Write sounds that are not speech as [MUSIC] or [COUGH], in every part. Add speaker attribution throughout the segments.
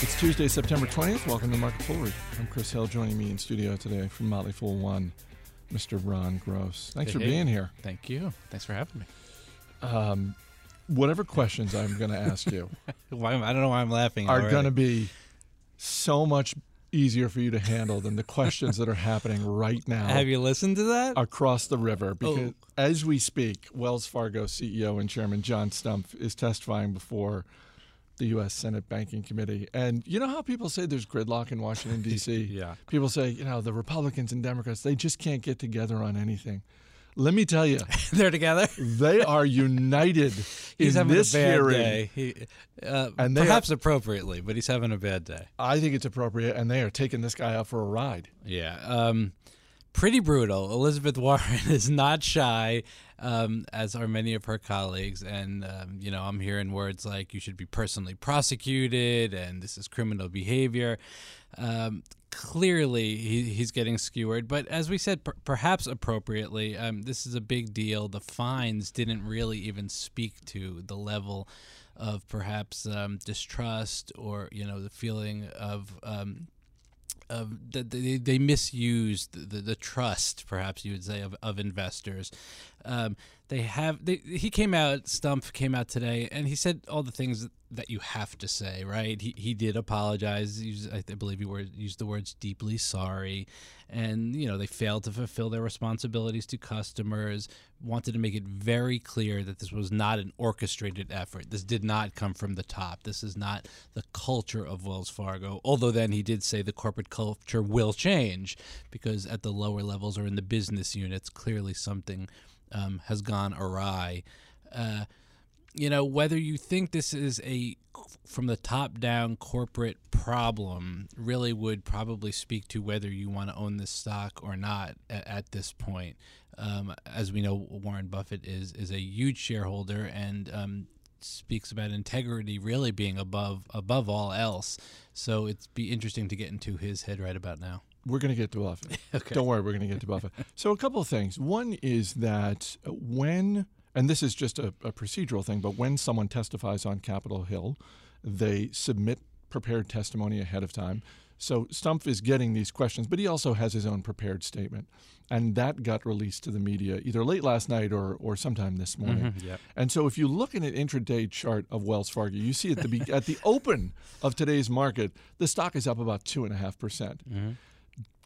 Speaker 1: It's Tuesday, September 20th. Welcome to Market Foolery. I'm Chris Hill. Joining me in studio today from Motley Fool One, Mr. Ron Gross. Thanks
Speaker 2: Hey,
Speaker 1: for
Speaker 2: hey.
Speaker 1: being here.
Speaker 2: Thank you. Thanks for having me.
Speaker 1: Um, whatever questions I'm going to ask you [LAUGHS]
Speaker 2: Why, I don't know why I'm laughing.
Speaker 1: are going to be so much easier for you to handle than the questions that are happening right now.
Speaker 2: Have you listened to that?
Speaker 1: across the river because
Speaker 2: Oh.
Speaker 1: as we speak, Wells Fargo CEO and Chairman John Stumpf is testifying before the U.S. Senate Banking Committee. And you know how people say there's gridlock in Washington, D.C.? [LAUGHS]
Speaker 2: Yeah.
Speaker 1: People say, you know, the Republicans and Democrats, they just can't get together on anything. Let me tell you, [LAUGHS]
Speaker 2: They're together.
Speaker 1: they are united [LAUGHS]
Speaker 2: He's
Speaker 1: in
Speaker 2: having
Speaker 1: this
Speaker 2: a bad
Speaker 1: hearing.
Speaker 2: day. He, uh,
Speaker 1: And
Speaker 2: perhaps appropriately, but he's having a bad day.
Speaker 1: I think it's appropriate, and they are taking this guy out for a ride.
Speaker 2: Yeah. Um, pretty brutal. Elizabeth Warren is not shy, um, as are many of her colleagues. And, um, you know, I'm hearing words like you should be personally prosecuted and this is criminal behavior. Um, clearly, he, he's getting skewered. But as we said, per- perhaps appropriately, um, this is a big deal. The fines didn't really even speak to the level of perhaps um, distrust or, you know, the feeling of. Of that they, they misused the, the, the trust, perhaps you would say, of, of investors. Um, they have they, he came out, Stumpf came out today, and he said all the things that you have to say, right? He, he did apologize. I believe he used the words deeply sorry, and you know they failed to fulfill their responsibilities to customers. Wanted to make it very clear that this was not an orchestrated effort. This did not come from the top. This is not the culture of Wells Fargo. Although then he did say the corporate culture will change because at the lower levels or in the business units, clearly something um, has gone awry. Uh, you know, whether you think this is a from the top down corporate problem really would probably speak to whether you want to own this stock or not at, at this point. Um, as we know, Warren Buffett is is a huge shareholder and um, speaks about integrity really being above above all else. So it'd be interesting to get into his head right about now.
Speaker 1: We're going to get to Buffett. [LAUGHS]
Speaker 2: Okay.
Speaker 1: Don't worry, we're going to get to Buffett. So, a couple of things. One is that when, and this is just a, a procedural thing, but when someone testifies on Capitol Hill, they submit prepared testimony ahead of time. So, Stumpf is getting these questions, but he also has his own prepared statement. And that got released to the media either late last night or, or sometime this mm-hmm. morning.
Speaker 2: Yep.
Speaker 1: And so, if you look at an intraday chart of Wells Fargo, you see at the be- at the open of today's market, the stock is up about two and a half percent mm-hmm.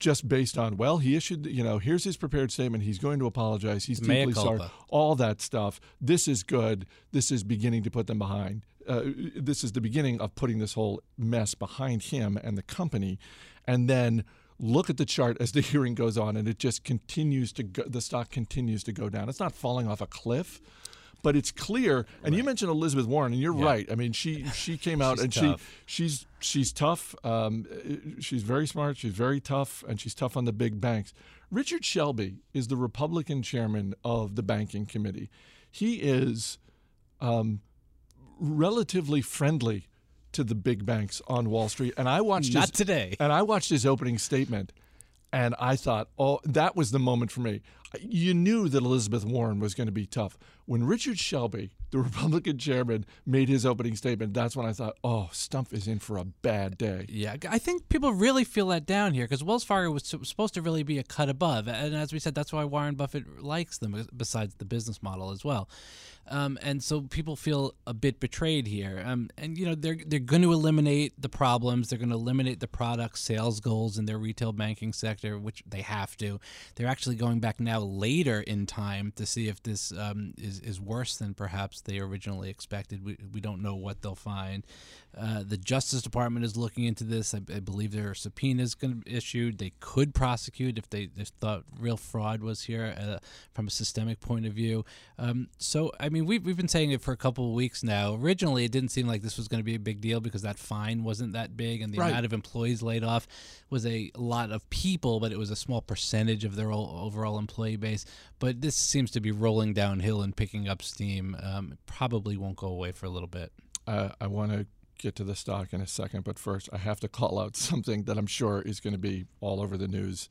Speaker 1: Just based on well he issued you know here's his prepared statement. He's going to apologize. He's
Speaker 2: Mea
Speaker 1: deeply sorry. all that stuff. This is good. This is beginning to put them behind uh, this is the beginning of putting this whole mess behind him and the company. And then look at the chart as the [LAUGHS] hearing goes on and it just continues to go the stock continues to go down. It's not falling off a cliff but it's clear and you mentioned elizabeth warren and you're right i mean she she came [LAUGHS] out and
Speaker 2: tough.
Speaker 1: she she's she's tough. Um, uh, she's very smart. She's very tough, and she's tough on the big banks. Richard Shelby is the Republican chairman of the banking committee. He is um, relatively friendly to the big banks on Wall Street, and I watched
Speaker 2: Not
Speaker 1: his,
Speaker 2: today.
Speaker 1: and I watched his opening statement, and I thought, oh, that was the moment for me. You knew that Elizabeth Warren was going to be tough. When Richard Shelby, the [LAUGHS] Republican chairman, made his opening statement, that's when I thought, oh, Stumpf is in for a bad day.
Speaker 2: Yeah, I think people really feel that down here because Wells Fargo was supposed to really be a cut above, and as we said, that's why Warren Buffett likes them. Besides the business model as well, um, and so people feel a bit betrayed here. Um, and you know they're they're going to eliminate the problems. They're going to eliminate the product sales goals in their retail banking sector, which they have to. They're actually going back now later in time to see if this um, is is worse than perhaps they originally expected. We we don't know what they'll find. Uh, the Justice Department is looking into this. I, I believe there are subpoenas going to be issued. They could prosecute if they, they thought real fraud was here uh, from a systemic point of view. Um, so, I mean, we've, we've been saying it for a couple of weeks now. Originally, it didn't seem like this was going to be a big deal because that fine wasn't that big and the
Speaker 1: Right.
Speaker 2: amount of employees laid off was a lot of people, but it was a small percentage of their overall employee base. But this seems to be rolling downhill and picking up steam. Um, it probably won't go away for a little bit.
Speaker 1: Uh, I want to get to the stock in a second, but first I have to call out [LAUGHS] something that I'm sure is going to be all over the news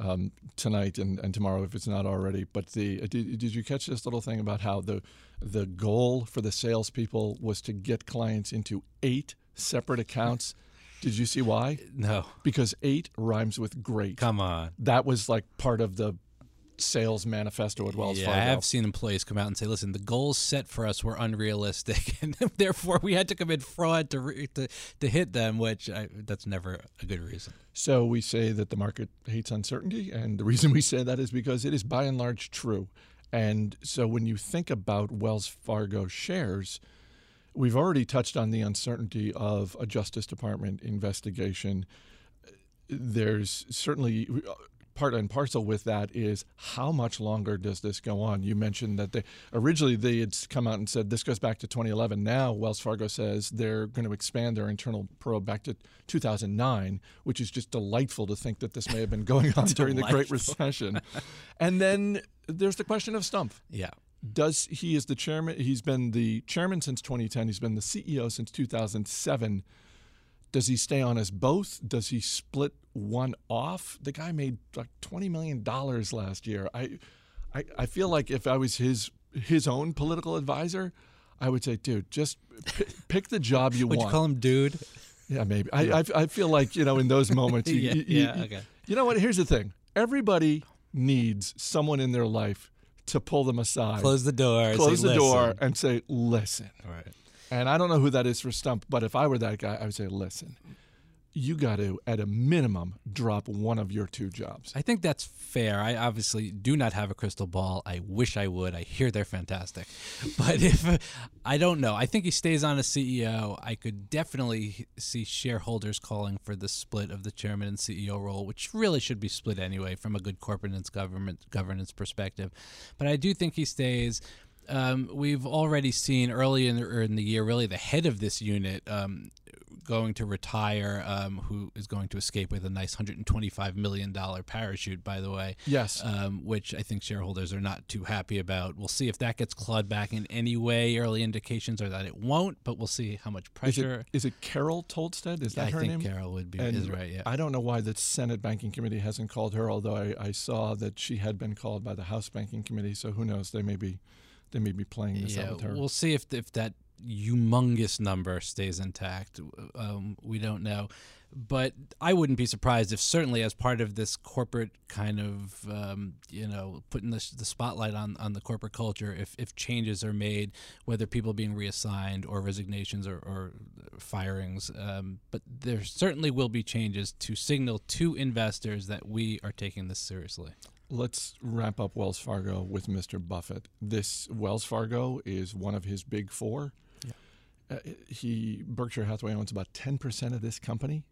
Speaker 1: um, tonight and, and tomorrow if it's not already. But the did, did you catch this little thing about how the the goal for the salespeople was to get clients into eight separate accounts. Did you see why?
Speaker 2: No,
Speaker 1: Because eight rhymes with great.
Speaker 2: come on.
Speaker 1: That was like part of the sales manifesto at Wells
Speaker 2: yeah,
Speaker 1: Fargo.
Speaker 2: I have seen employees come out and say, "Listen, the goals set for us were unrealistic, [LAUGHS] and therefore we had to commit fraud to re- to, to hit them." Which I, that's never a good reason.
Speaker 1: So we say that the market hates uncertainty, and the [LAUGHS] reason we say that is because it is by and large true. And so when you think about Wells Fargo shares, we've already touched on the uncertainty of a Justice Department investigation. There's certainly uh, part and parcel with that is how much longer does this go on? You mentioned that they originally they had come out and said this goes back to 2011. Now Wells Fargo says they're going to expand their internal probe back to 2009, which is just delightful to think that this may have been [LAUGHS] going on during the Great Recession. and then there's the question of Stumpf
Speaker 2: Yeah,
Speaker 1: does he is the chairman he's been the chairman since 2010 he's been the ceo since 2007 does he stay on as both does he split one off the guy made like 20 million dollars last year I, I i feel like if i was his his own political advisor i would say dude just p- pick the job you [LAUGHS]
Speaker 2: would
Speaker 1: want
Speaker 2: you call him dude?
Speaker 1: yeah maybe I, I i feel like you know in those moments you, [LAUGHS]
Speaker 2: Yeah,
Speaker 1: you- you-
Speaker 2: yeah, okay.
Speaker 1: you know what here's the thing everybody needs someone in their life to pull them aside
Speaker 2: Close the door.
Speaker 1: close
Speaker 2: say,
Speaker 1: the door and say, listen.
Speaker 2: All right.
Speaker 1: And I don't know who that is for Stumpf, but if I were that guy, I would say, listen, you got to, at a minimum, drop one of your two jobs.
Speaker 2: I think that's fair. I obviously do not have a crystal ball. I wish I would. I hear they're fantastic. [LAUGHS] But if I don't know, I think he stays on as CEO. I could definitely see shareholders calling for the split of the chairman and CEO role, which really should be split anyway from a good corporate government governance perspective. But I do think he stays. Um, we've already seen early in the, in the year, really the head of this unit um, going to retire, um, who is going to escape with a nice $125 million parachute, by the way.
Speaker 1: Yes.
Speaker 2: Um, which I think shareholders are not too happy about. We'll see if that gets clawed back in any way. Early indications are that it won't, but we'll see how much
Speaker 1: is,
Speaker 2: pressure.
Speaker 1: it, is it Carol Tolstedt? Is that
Speaker 2: I
Speaker 1: her
Speaker 2: think? Carol would be
Speaker 1: And
Speaker 2: is right. Yeah.
Speaker 1: I don't know why the Senate Banking Committee hasn't called her, although I, I saw that she had been called by the House Banking Committee. So who knows? They may be, they may be playing this
Speaker 2: yeah,
Speaker 1: out with her.
Speaker 2: we'll see if if that humongous number stays intact. Um, we don't know, but I wouldn't be surprised if certainly as part of this corporate kind of um, you know putting the, the spotlight on on the corporate culture, if if changes are made, whether people being reassigned or resignations or, or firings, um, but there certainly will be changes to signal to investors that we are taking this seriously.
Speaker 1: Let's wrap up Wells Fargo with Mr. Buffett. This Wells Fargo is one of his big four. Uh, he Berkshire Hathaway owns about ten percent of this company,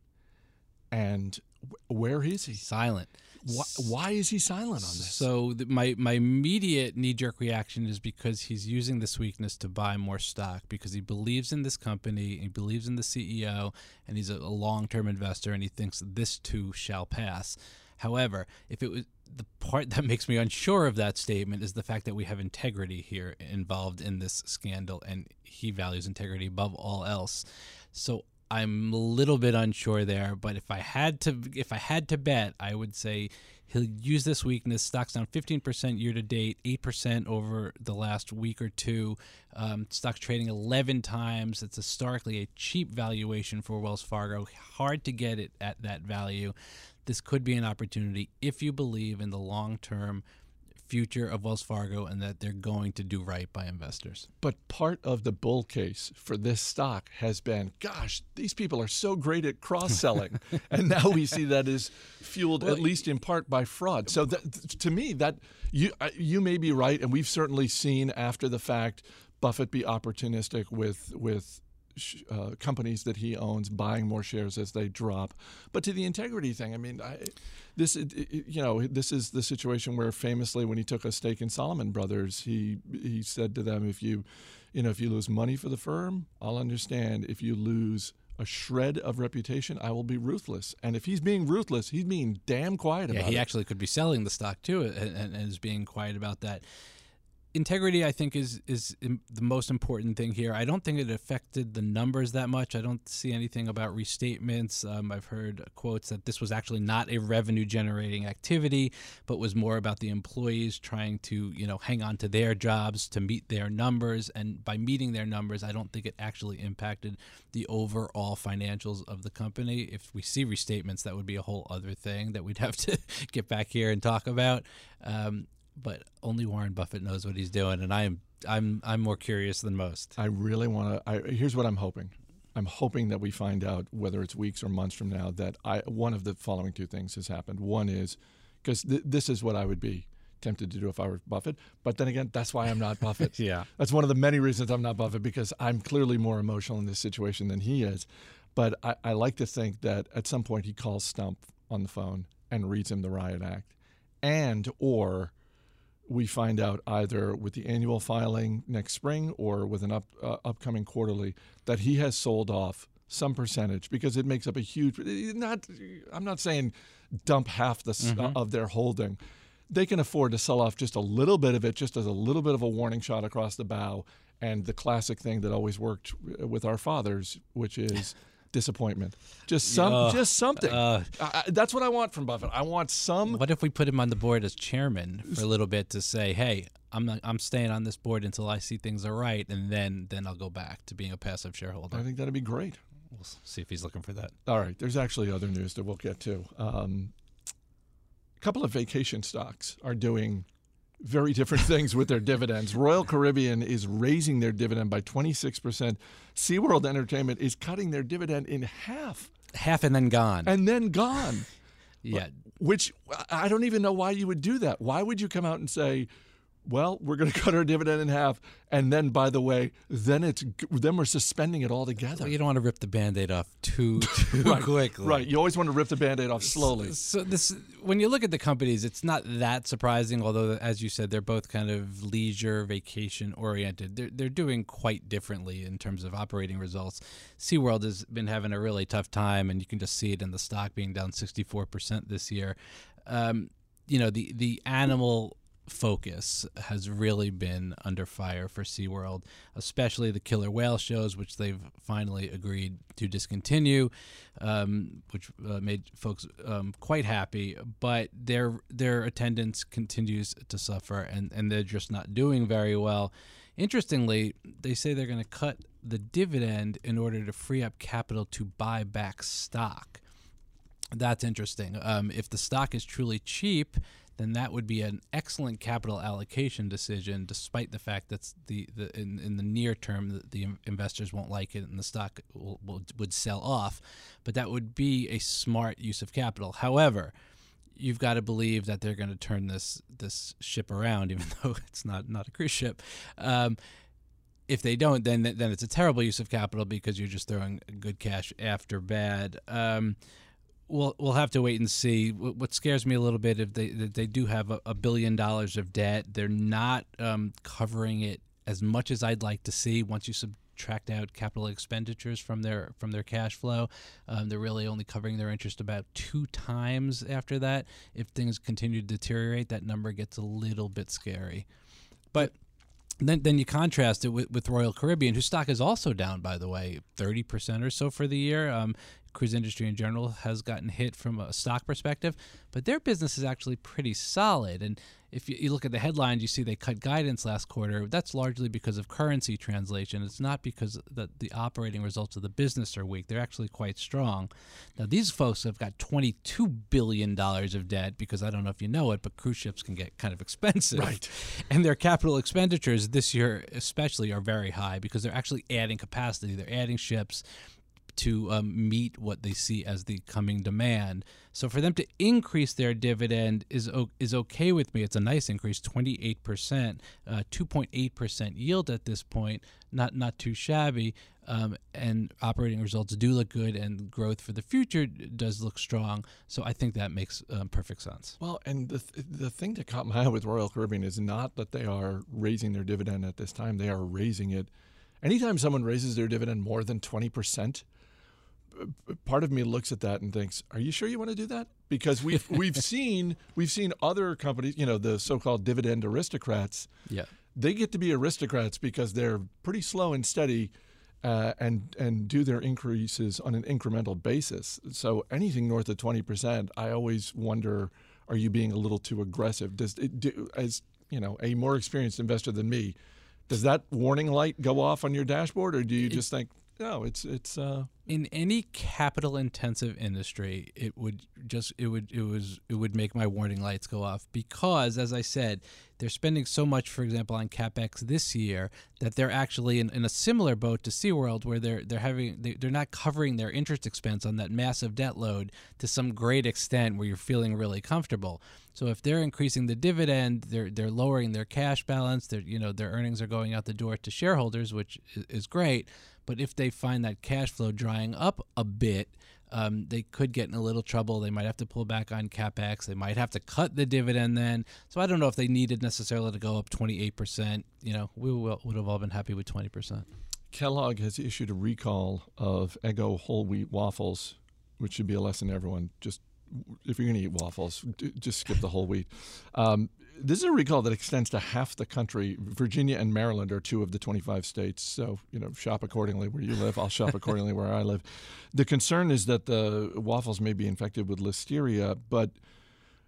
Speaker 1: and wh- where is he?
Speaker 2: Silent.
Speaker 1: Why, why is he silent on this?
Speaker 2: So th- my my immediate knee jerk reaction is because he's using this weakness to buy more stock because he believes in this company, he believes in the CEO, and he's a, a long term investor, and he thinks this too shall pass. However, if it was the part that makes me unsure of that statement is the fact that we have integrity here involved in this scandal, and he values integrity above all else. So I'm a little bit unsure there, but if I had to if I had to bet, I would say he'll use this weakness. Stocks down 15% year to date, 8% over the last week or two. Um, stocks trading 11 times. It's historically a cheap valuation for Wells Fargo. Hard to get it at that value. This could be an opportunity if you believe in the long term future of Wells Fargo and that they're going to do right by investors.
Speaker 1: But part of the bull case for this stock has been, gosh, these people are so great at cross selling, [LAUGHS] and now we see that is fueled at least in part by fraud. So that, to me, that you uh, you may be right, and we've certainly seen after the fact Buffett be opportunistic with with. Sh- Uh, companies that he owns buying more shares as they drop, but to the integrity thing, I mean, I, this it- it- you know this is the situation where famously when he took a stake in Salomon Brothers, he he said to them, if you you know if you lose money for the firm, I'll understand. If you lose a shred of reputation, I will be ruthless. And if he's being ruthless, he's being damn quiet
Speaker 2: Yeah,
Speaker 1: about
Speaker 2: he actually could be selling the stock too, and, and, and is being quiet about that. Integrity i think is is the most important thing here. I don't think it affected the numbers that much. I don't see anything about restatements. Um, i've heard quotes that this was actually not a revenue generating activity but was more about the employees trying to you know hang on to their jobs to meet their numbers. And by meeting their numbers i don't think it actually impacted the overall financials of the company. If we see restatements that would be a whole other thing that we'd have to [LAUGHS] get back here and talk about. Um, but only Warren Buffett knows what he's doing, and I'm I'm I'm more curious than most.
Speaker 1: I really want to. Here's what I'm hoping. I'm hoping that we find out whether it's weeks or months from now that I one of the following two things has happened. One is because th- this is what I would be tempted to do if I were Buffett, but then again, that's why I'm not Buffett. [LAUGHS]
Speaker 2: yeah,
Speaker 1: that's one of the many reasons I'm not Buffett because I'm clearly more emotional in this situation than he is. But I, I like to think that at some point he calls Stumpf on the phone and reads him the riot act, and or we find out either with the annual filing next spring or with an up, uh, upcoming quarterly that he has sold off some percentage because it makes up a huge not I'm not saying dump half the mm-hmm. of their holding they can afford to sell off just a little bit of it just as a little bit of a warning shot across the bow and the classic thing that always worked with our fathers which is disappointment. Just some, uh, just something. Uh, I, that's what I want from Buffett. I want some.
Speaker 2: What if we put him on the board as chairman for a little bit to say, "Hey, I'm not, I'm staying on this board until I see things are right, and then then I'll go back to being a passive shareholder."
Speaker 1: I think that'd be great.
Speaker 2: We'll see if he's looking for that.
Speaker 1: All right. There's actually other news that we'll get to. Um, a couple of vacation stocks are doing very different [LAUGHS] things with their dividends. Royal Caribbean is raising their dividend by 26%. SeaWorld Entertainment is cutting their dividend in half.
Speaker 2: Half and then gone.
Speaker 1: And then gone. [LAUGHS]
Speaker 2: yeah.
Speaker 1: Which I don't even know why you would do that. Why would you come out and say, well, we're going [LAUGHS] to cut our dividend in half, and then, by the way, then it's then we're suspending it altogether.
Speaker 2: Well, you don't want to rip the band-aid off too [LAUGHS] too
Speaker 1: right,
Speaker 2: quickly.
Speaker 1: Right. You always want to rip the band-aid off slowly.
Speaker 2: So, so, this, when you look at the companies, it's not that surprising. Although, as you said, they're both kind of leisure, vacation oriented. They're they're doing quite differently in terms of operating results. SeaWorld has been having a really tough time, and you can just see it in the stock being down sixty four percent this year. Um, you know the the animal focus has really been under fire for SeaWorld, especially the killer whale shows, which they've finally agreed to discontinue, um, which uh, made folks um, quite happy. But their their attendance continues to suffer, and, and they're just not doing very well. Interestingly, they say they're going to cut the dividend in order to free up capital to buy back stock. That's interesting. Um, if the stock is truly cheap, then that would be an excellent capital allocation decision, despite the fact that the, the in, in the near term the, the investors won't like it and the stock will, will, would sell off. But that would be a smart use of capital. However, you've got to believe that they're going to turn this this ship around, [LAUGHS] even though it's not not a cruise ship. Um, if they don't, then then it's a terrible use of capital because you're just throwing good cash after bad. Um, we'll we'll have to wait and see. What scares me a little bit if they they do have a, a billion dollars of debt, they're not um, covering it as much as I'd like to see. Once you subtract out capital expenditures from their from their cash flow, um, they're really only covering their interest about two times after that. If things continue to deteriorate, that number gets a little bit scary. But then, then you contrast it with, with Royal Caribbean, whose stock is also down, by the way, 30% or so for the year. Um, cruise industry in general has gotten hit from a stock perspective, but their business is actually pretty solid. And if you, you, look at the headlines, you see they cut guidance last quarter. That's largely because of currency translation. It's not because the, the operating results of the business are weak. They're actually quite strong. Now, these folks have got $22 billion of debt because I don't know if you know it, but cruise ships can get kind of expensive.
Speaker 1: Right. [LAUGHS]
Speaker 2: And their capital expenditures this year, especially, are very high because they're actually adding capacity. They're adding ships to um, meet what they see as the coming demand. So for them to increase their dividend is is okay with me. It's a nice increase, 28 percent, uh, 2.8 percent yield at this point. Not not too shabby. Um, and operating results do look good, and growth for the future does look strong. So I think that makes um, perfect sense.
Speaker 1: Well, and the th- the thing that caught my eye with Royal Caribbean is not that they are raising their dividend at this time; they are raising it. Anytime someone raises their dividend more than twenty percent, part of me looks at that and thinks, "Are you sure you want to do that?" Because we've [LAUGHS] we've seen we've seen other companies, you know, the so-called dividend aristocrats,
Speaker 2: yeah,
Speaker 1: they get to be aristocrats because they're pretty slow and steady. Uh, and and do their increases on an incremental basis. So anything north of twenty percent, I always wonder: Are you being a little too aggressive? Does it do, as you know a more experienced investor than me? Does that warning light go off on your dashboard, or do you just think, no, it's it's uh,
Speaker 2: in any capital intensive industry it would just it would it was it would make my warning lights go off because as i said they're spending so much for example on capex this year that they're actually in, in a similar boat to SeaWorld where they're they're having they, they're not covering their interest expense on that massive debt load to some great extent where you're feeling really comfortable. So if they're increasing the dividend they're they're lowering their cash balance their you know their earnings are going out the door to shareholders which is great. But if they find that cash flow drying up a bit, um, they could get in a little trouble. They might have to pull back on capex. They might have to cut the dividend then. So I don't know if they needed necessarily to go up 28%. You know, we would have all been happy with 20%.
Speaker 1: Kellogg has issued a recall of Eggo whole wheat waffles, which should be a lesson to everyone. Just if you're going to eat waffles, just skip the whole wheat. Um, this is a recall that extends to half the country. Virginia and Maryland are two of the 25 states. So, you know, shop accordingly where you live. I'll shop accordingly where I live. The concern is that the waffles may be infected with listeria, but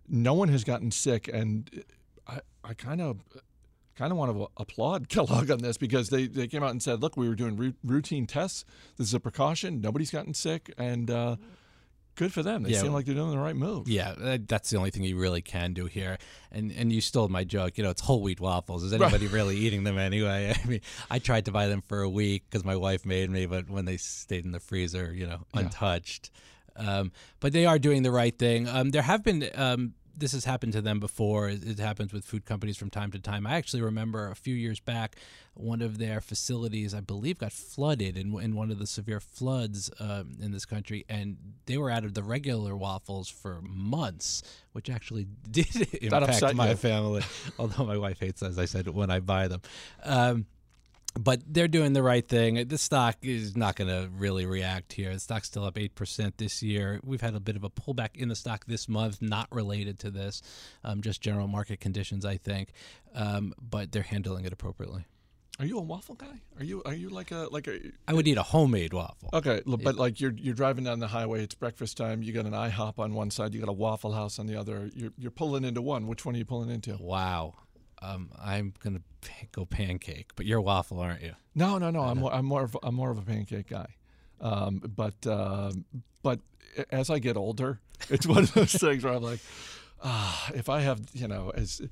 Speaker 1: no one has gotten sick. And I, I kind of kind of want to applaud [LAUGHS] Kellogg on this because they, they came out and said, look, we were doing routine tests. This is a precaution. Nobody's gotten sick. And, uh, good for them. They yeah. seem like they're doing the right move.
Speaker 2: Yeah, uh, that's the only thing you really can do here. And and you stole my joke. You know, it's whole wheat waffles. Is anybody right. really eating them anyway? [LAUGHS] I mean, I tried to buy them for a week because my wife made me, but when they stayed in the freezer, you know, untouched. Yeah. Um, but they are doing the right thing. Um, there have been um, this has happened to them before. It, happens with food companies from time to time. I actually remember a few years back, one of their facilities, I believe, got flooded in, in one of the severe floods um, in this country, and they were out of the regular waffles for months, which actually [LAUGHS] did impact my you. family. [LAUGHS] Although my wife hates, as I said, when I buy them. Um, but they're doing the right thing. The stock is not going to really react here. The stock's still up 8% this year. We've had a bit of a pullback in the stock this month, not related to this, um, just general market conditions, I think. Um, but they're handling it appropriately.
Speaker 1: Are you a waffle guy? Are you are you like a like a?
Speaker 2: I would eat a homemade waffle.
Speaker 1: Okay, but like you're you're driving down the highway. It's breakfast time. You got an IHOP on one side. You got a Waffle House on the other. You're you're pulling into one. Which one are you pulling into?
Speaker 2: Wow um, I'm gonna go pancake, but you're waffle, aren't you?
Speaker 1: No, no, no. I'm more, I'm more of I'm more of a pancake guy. Um, but uh, but as I get older, it's one of those [LAUGHS] things where I'm like, ah, if I have you know as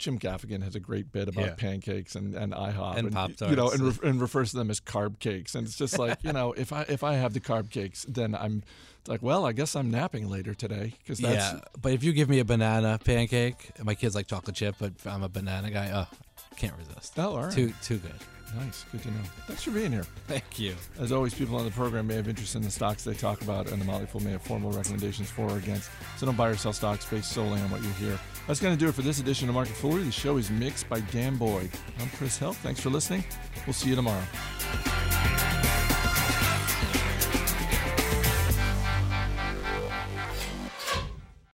Speaker 1: Jim Gaffigan has a great bit about yeah. pancakes and, and IHOP
Speaker 2: and, and Pop
Speaker 1: You know, and, re- and refers to them as carb cakes. And it's just like, you know, if I if I have the carb cakes, then I'm like, well, I guess I'm napping later today because that's yeah.
Speaker 2: But if you give me a banana pancake, my kids like chocolate chip, but I'm a banana guy. Oh, can't resist.
Speaker 1: Oh, all right.
Speaker 2: Too too good.
Speaker 1: Nice. Good to know. Thanks for being here.
Speaker 2: Thank you.
Speaker 1: As always, people on the program may have interest in the stocks they talk about, and the Motley Fool may have formal recommendations for or against. So don't buy or sell stocks based solely on what you hear. That's going to do it for this edition of Market Foolery. The show is mixed by Dan Boyd. I'm Chris Hill. Thanks for listening. We'll see you tomorrow.